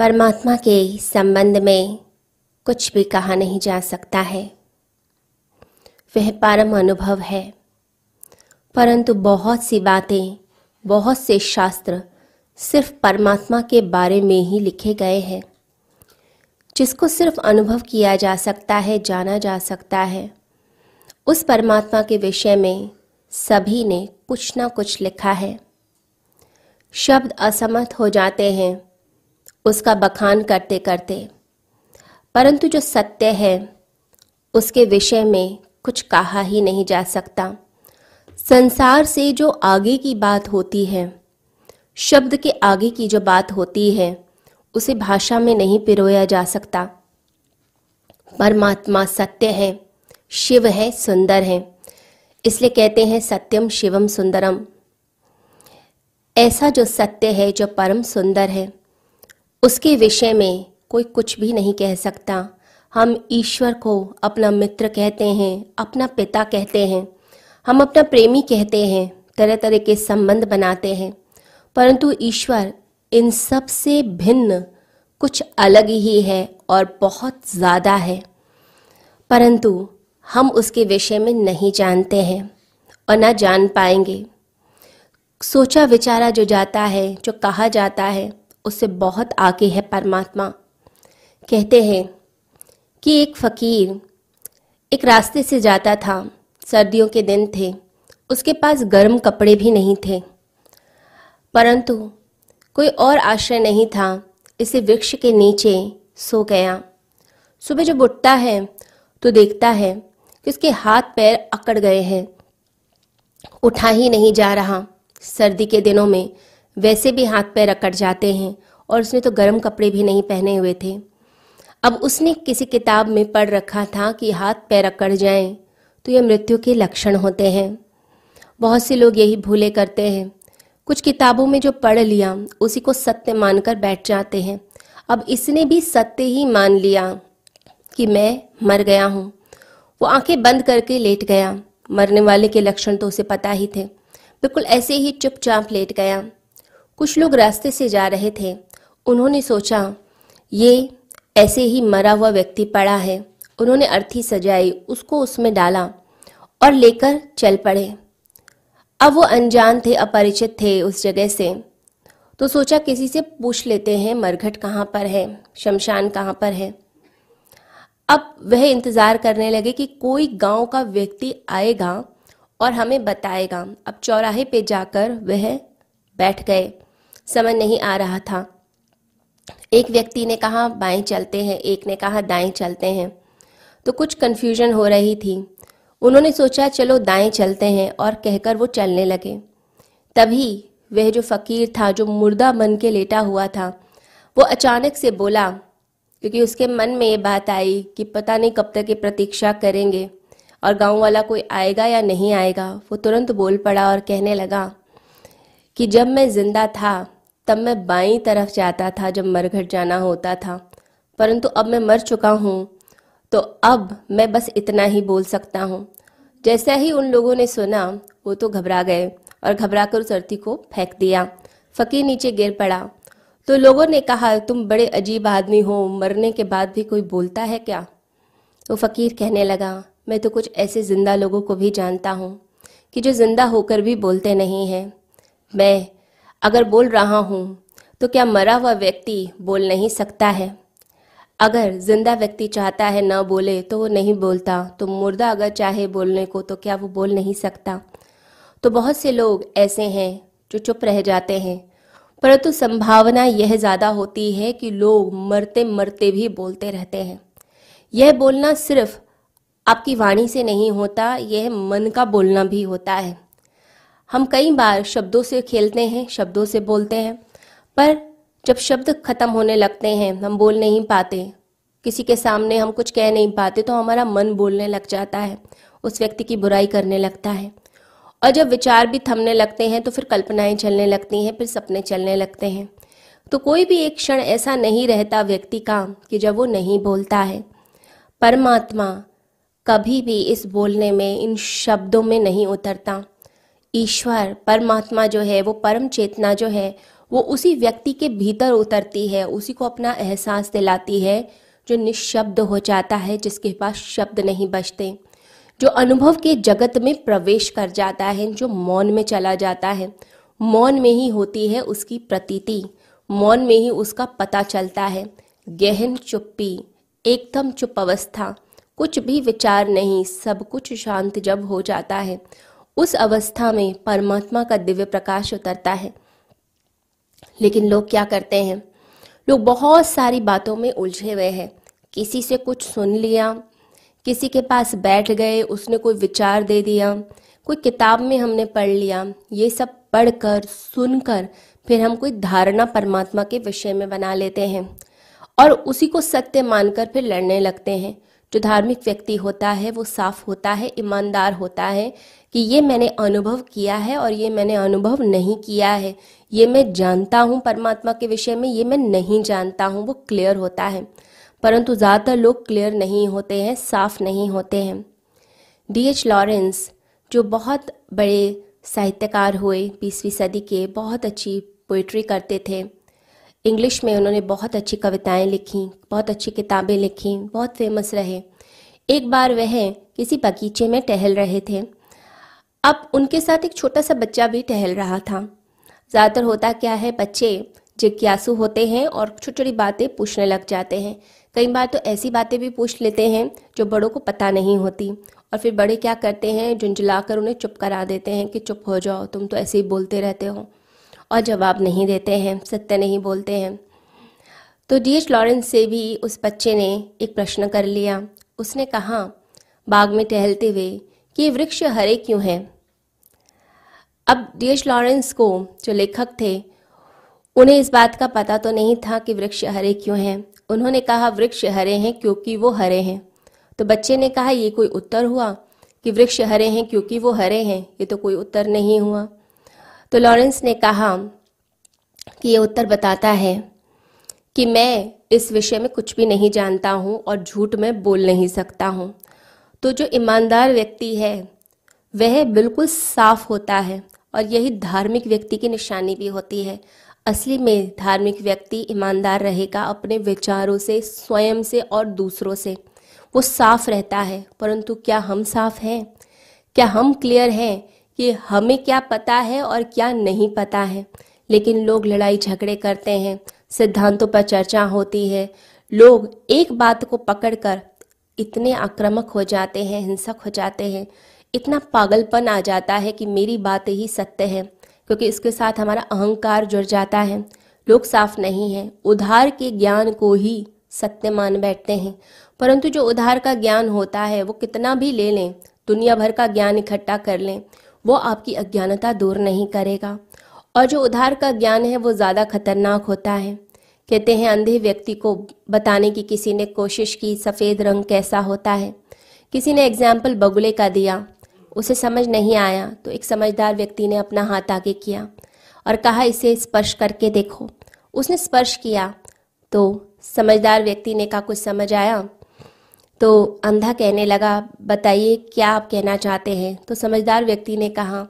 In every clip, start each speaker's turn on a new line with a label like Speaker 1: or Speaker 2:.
Speaker 1: परमात्मा के संबंध में कुछ भी कहा नहीं जा सकता है। वह परम अनुभव है। परंतु बहुत सी बातें, बहुत से शास्त्र सिर्फ़ परमात्मा के बारे में ही लिखे गए हैं। जिसको सिर्फ़ अनुभव किया जा सकता है, जाना जा सकता है। उस परमात्मा के विषय में सभी ने कुछ ना कुछ लिखा है। शब्द असमर्थ हो जाते हैं। उसका बखान करते करते। परंतु जो सत्य है, उसके विषय में कुछ कहा ही नहीं जा सकता। संसार से जो आगे की बात होती है, शब्द के आगे की जो बात होती है, उसे भाषा में नहीं पिरोया जा सकता। परमात्मा सत्य है, शिव है, सुंदर है। इसलिए कहते हैं सत्यम शिवम सुंदरम। ऐसा जो सत्य है, जो परम सुंदर है उसके विषय में कोई कुछ भी नहीं कह सकता। हम ईश्वर को अपना मित्र कहते हैं, अपना पिता कहते हैं। हम अपना प्रेमी कहते हैं तरह तरह के संबंध बनाते हैं। परंतु ईश्वर इन सबसे भिन्न कुछ अलग ही है और बहुत ज़्यादा है। परंतु हम उसके विषय में नहीं जानते हैं और ना जान पाएँगे। सोचा विचारा जो जाता है, जो कहा जाता है उससे बहुत आगे है परमात्मा। कहते हैं कि एक फकीर एक रास्ते से जाता था। सर्दियों के दिन थे। उसके पास गर्म कपड़े भी नहीं थे। परंतु कोई और आश्रय नहीं था। इसे वृक्ष के नीचे सो गया। सुबह जब उठता है तो देखता है कि उसके हाथ पैर अकड़ गए हैं। उठा ही नहीं जा रहा। सर्दी के दिनों में वैसे भी हाथ पैर अकड़ जाते हैं और उसने तो गर्म कपड़े भी नहीं पहने हुए थे। अब उसने किसी किताब में पढ़ रखा था कि हाथ पैर अकड़ जाएँ तो ये मृत्यु के लक्षण होते हैं। बहुत से लोग यही भूले करते हैं। कुछ किताबों में जो पढ़ लिया, उसी को सत्य मानकर बैठ जाते हैं। अब इसने भी सत्य ही मान लिया कि मैं मर गया हूँ। वो आँखें बंद करके लेट गया। मरने वाले के लक्षण तो उसे पता ही थे। बिल्कुल ऐसे ही चुपचाप लेट गया। कुछ लोग रास्ते से जा रहे थे। उन्होंने सोचा, ये ऐसे ही मरा हुआ व्यक्ति पड़ा है। उन्होंने अर्थी सजाई, उसको उसमें डाला और लेकर चल पड़े। अब वो अनजान थे, अपरिचित थे उस जगह से। तो सोचा किसी से पूछ लेते हैं, मरघट कहाँ पर है, शमशान कहाँ पर है। अब वह इंतज़ार करने लगे कि कोई गाँव का व्यक्ति आएगा और हमें बताएगा। अब चौराहे पे जाकर वह बैठ गए। समझ नहीं आ रहा था। एक व्यक्ति ने कहा, बाएँ चलते हैं। एक ने कहा, दाएँ चलते हैं। तो कुछ कन्फ्यूज़न हो रही थी। उन्होंने सोचा, चलो दाएँ चलते हैं। और कहकर वो चलने लगे। तभी वह जो फकीर था, जो मुर्दा बन के लेटा हुआ था, वो अचानक से बोला, क्योंकि उसके मन में ये बात आई कि पता नहीं कब तक ये प्रतीक्षा करेंगे और गाँव वाला कोई आएगा या नहीं आएगा। वो तुरंत बोल पड़ा और कहने लगा कि जब मैं ज़िंदा था, तब मैं बाई तरफ़ जाता था जब मरघट जाना होता था। परंतु अब मैं मर चुका हूँ तो अब मैं बस इतना ही बोल सकता हूँ। जैसा ही उन लोगों ने सुना, वो तो घबरा गए और घबरा कर उस अर्थी को फेंक दिया, फकीर नीचे गिर पड़ा। तो लोगों ने कहा, तुम बड़े अजीब आदमी हो, मरने के बाद भी कोई बोलता है क्या? तो फकीर कहने लगा, मैं तो कुछ ऐसे ज़िंदा लोगों को भी जानता हूँ, कि जो ज़िंदा होकर भी बोलते नहीं हैं। मैं अगर बोल रहा हूँ तो क्या मरा हुआ व्यक्ति बोल नहीं सकता है? अगर ज़िंदा व्यक्ति चाहता है न बोले तो वो नहीं बोलता। तो मुर्दा अगर चाहे बोलने को तो क्या वो बोल नहीं सकता? तो बहुत से लोग ऐसे हैं जो चुप रह जाते हैं। परंतु संभावना यह ज़्यादा होती है कि लोग मरते मरते भी बोलते रहते हैं। यह बोलना सिर्फ़ आपकी वाणी से नहीं होता, यह मन का बोलना भी होता है। हम कई बार शब्दों से खेलते हैं, शब्दों से बोलते हैं, पर जब शब्द खत्म होने लगते हैं, हम बोल नहीं पाते, किसी के सामने हम कुछ कह नहीं पाते तो हमारा मन बोलने लग जाता है, उस व्यक्ति की बुराई करने लगता है। और जब विचार भी थमने लगते हैं तो फिर कल्पनाएँ चलने लगती हैं, फिर सपने चलने लगते हैं। तो कोई भी एक क्षण ऐसा नहीं रहता व्यक्ति का, कि जब वो नहीं बोलता है। परमात्मा कभी भी इस बोलने में, इन शब्दों में नहीं उतरता। ईश्वर, परमात्मा जो है, वो परम चेतना जो है, वो उसी व्यक्ति के भीतर उतरती है, उसी को अपना एहसास दिलाती है, जो निशब्द हो जाता है, जिसके पास शब्द नहीं बचते, जो अनुभव के जगत में प्रवेश कर जाता है, जो मौन में चला जाता है। मौन में ही होती है उसकी प्रतीति, मौन में ही उसका पता चलता है। गहन चुप्पी, एकदम चुप अवस्था, कुछ भी विचार नहीं, सब कुछ शांत जब हो जाता है उस अवस्था में परमात्मा का दिव्य प्रकाश उतरता है। लेकिन लोग क्या करते हैं? लोग बहुत सारी बातों में उलझे हुए हैं। किसी से कुछ सुन लिया, किसी के पास बैठ गए, उसने कोई विचार दे दिया, कोई किताब में हमने पढ़ लिया, ये सब पढ़कर, सुनकर फिर हम कोई धारणा परमात्मा के विषय में बना लेते हैं। और उसी को सत्य मानकर फिर लड़ने लगते हैं। जो धार्मिक व्यक्ति होता है, वो साफ़ होता है, ईमानदार होता है कि ये मैंने अनुभव किया है और ये मैंने अनुभव नहीं किया है। ये मैं जानता हूँ परमात्मा के विषय में, ये मैं नहीं जानता हूँ, वो क्लियर होता है। परंतु ज़्यादातर लोग क्लियर नहीं होते हैं, साफ़ नहीं होते हैं। डी एच लॉरेंस, जो बहुत बड़े साहित्यकार हुए, बीसवीं सदी के, बहुत अच्छी पोइट्री करते थे। इंग्लिश में उन्होंने बहुत अच्छी कविताएँ लिखी, बहुत अच्छी किताबें लिखी, बहुत फ़ेमस रहे। एक बार वह किसी बगीचे में टहल रहे थे। अब उनके साथ एक छोटा सा बच्चा भी टहल रहा था। ज़्यादातर होता क्या है, बच्चे जिज्ञासु होते हैं और छोटी छोटी बातें पूछने लग जाते हैं। कई बार तो ऐसी बातें भी पूछ लेते हैं जो बड़ों को पता नहीं होती। और फिर बड़े क्या करते हैं, झुंझलाकर उन्हें चुप करा देते हैं कि चुप हो जाओ, तुम तो ऐसे ही बोलते रहते हो। और जवाब नहीं देते हैं, सत्य नहीं बोलते हैं। तो डी एच लॉरेंस से भी उस बच्चे ने एक प्रश्न कर लिया। उसने कहा, बाग में टहलते हुए कि वृक्ष हरे क्यों हैं? अब डी एच लॉरेंस को जो लेखक थे, उन्हें इस बात का पता तो नहीं था कि वृक्ष हरे क्यों हैं। उन्होंने कहा, वृक्ष हरे हैं क्योंकि वो हरे हैं। तो बच्चे ने कहा, ये कोई उत्तर हुआ कि वृक्ष हरे हैं क्योंकि वो हरे हैं? ये तो कोई उत्तर नहीं हुआ। तो लॉरेंस ने कहा कि ये उत्तर बताता है कि मैं इस विषय में कुछ भी नहीं जानता हूँ और झूठ में बोल नहीं सकता हूँ। तो जो ईमानदार व्यक्ति है, वह बिल्कुल साफ़ होता है और यही धार्मिक व्यक्ति की निशानी भी होती है। असली में धार्मिक व्यक्ति ईमानदार रहेगा अपने विचारों से, स्वयं से और दूसरों से। वो साफ़ रहता है, परंतु क्या हम साफ़ हैं? क्या हम क्लियर हैं? कि हमें क्या पता है और क्या नहीं पता है। लेकिन लोग लड़ाई झगड़े करते हैं, सिद्धांतों पर चर्चा होती है। लोग एक बात को पकड़कर इतने आक्रामक हो जाते हैं, हिंसक हो जाते हैं। इतना पागलपन आ जाता है कि मेरी बात ही सत्य है, क्योंकि इसके साथ हमारा अहंकार जुड़ जाता है। लोग साफ़ नहीं है। उधार के ज्ञान को ही सत्य मान बैठते हैं। परंतु जो उधार का ज्ञान होता है, वो कितना भी ले लें, दुनिया भर का ज्ञान इकट्ठा कर लें वो आपकी अज्ञानता दूर नहीं करेगा। और जो उधार का ज्ञान है, वो ज़्यादा खतरनाक होता है। कहते हैं, अंधे व्यक्ति को बताने की किसी ने कोशिश की, सफ़ेद रंग कैसा होता है। किसी ने एग्ज़ाम्पल बगुले का दिया, उसे समझ नहीं आया तो एक समझदार व्यक्ति ने अपना हाथ आगे किया और कहा, इसे स्पर्श करके देखो। उसने स्पर्श किया तो समझदार व्यक्ति ने कहा, कुछ समझ आया? तो अंधा कहने लगा, बताइए, क्या आप कहना चाहते हैं? तो समझदार व्यक्ति ने कहा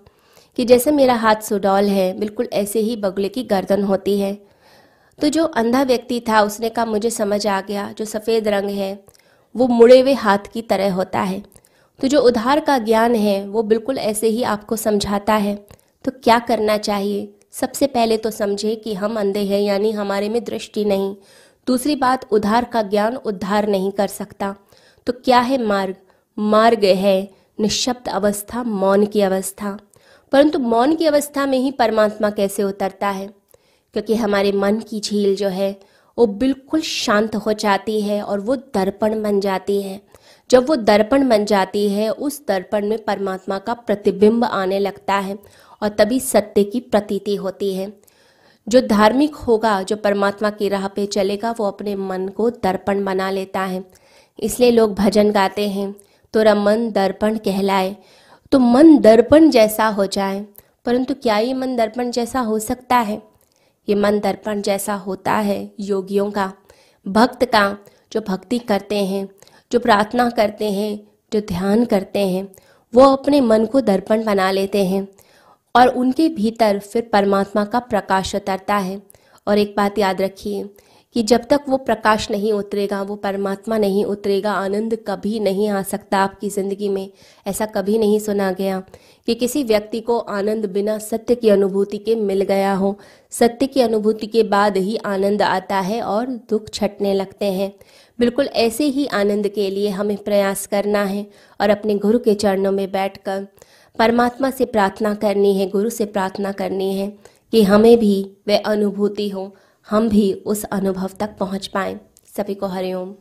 Speaker 1: कि, जैसे मेरा हाथ सुडौल है, बिल्कुल ऐसे ही बगुले की गर्दन होती है। तो जो अंधा व्यक्ति था, उसने कहा, मुझे समझ आ गया, जो सफ़ेद रंग है, वो मुड़े हुए हाथ की तरह होता है। तो जो उधार का ज्ञान है, वो बिल्कुल ऐसे ही आपको समझाता है। तो क्या करना चाहिए? सबसे पहले तो समझे कि हम अंधे हैं, यानी हमारे में दृष्टि नहीं। दूसरी बात, उधार का ज्ञान उद्धार नहीं कर सकता। तो क्या है मार्ग? मार्ग है निशब्द अवस्था, मौन की अवस्था। परंतु मौन की अवस्था में ही परमात्मा कैसे उतरता है? क्योंकि हमारे मन की झील जो है, वो बिल्कुल शांत हो जाती है और वो दर्पण बन जाती है। जब वो दर्पण बन जाती है, उस दर्पण में परमात्मा का प्रतिबिंब आने लगता है और तभी सत्य की प्रतीति होती है। जो धार्मिक होगा, जो परमात्मा की राह पे चलेगा, वो अपने मन को दर्पण बना लेता है। इसलिए लोग भजन गाते हैं, तोरा मन दर्पण कहलाए। तो मन दर्पण जैसा हो जाए, परंतु क्या ये मन दर्पण जैसा हो सकता है? ये मन दर्पण जैसा होता है योगियों का, भक्त का, जो भक्ति करते हैं, जो प्रार्थना करते हैं, जो ध्यान करते हैं, वो अपने मन को दर्पण बना लेते हैं। और उनके भीतर फिर परमात्मा का प्रकाश उतरता है। और एक बात याद रखिए कि जब तक वो प्रकाश नहीं उतरेगा, वो परमात्मा नहीं उतरेगा, आनंद कभी नहीं आ सकता आपकी ज़िंदगी में। ऐसा कभी नहीं सुना गया कि किसी व्यक्ति को आनंद बिना सत्य की अनुभूति के मिल गया हो। सत्य की अनुभूति के बाद ही आनंद आता है और दुख छटने लगते हैं। बिल्कुल ऐसे ही आनंद के लिए हमें प्रयास करना है और अपने गुरु के चरणों में बैठकर परमात्मा से प्रार्थना करनी है, गुरु से प्रार्थना करनी है कि हमें भी वह अनुभूति हो, हम भी उस अनुभव तक पहुँच पाएँ। सभी को हरिओम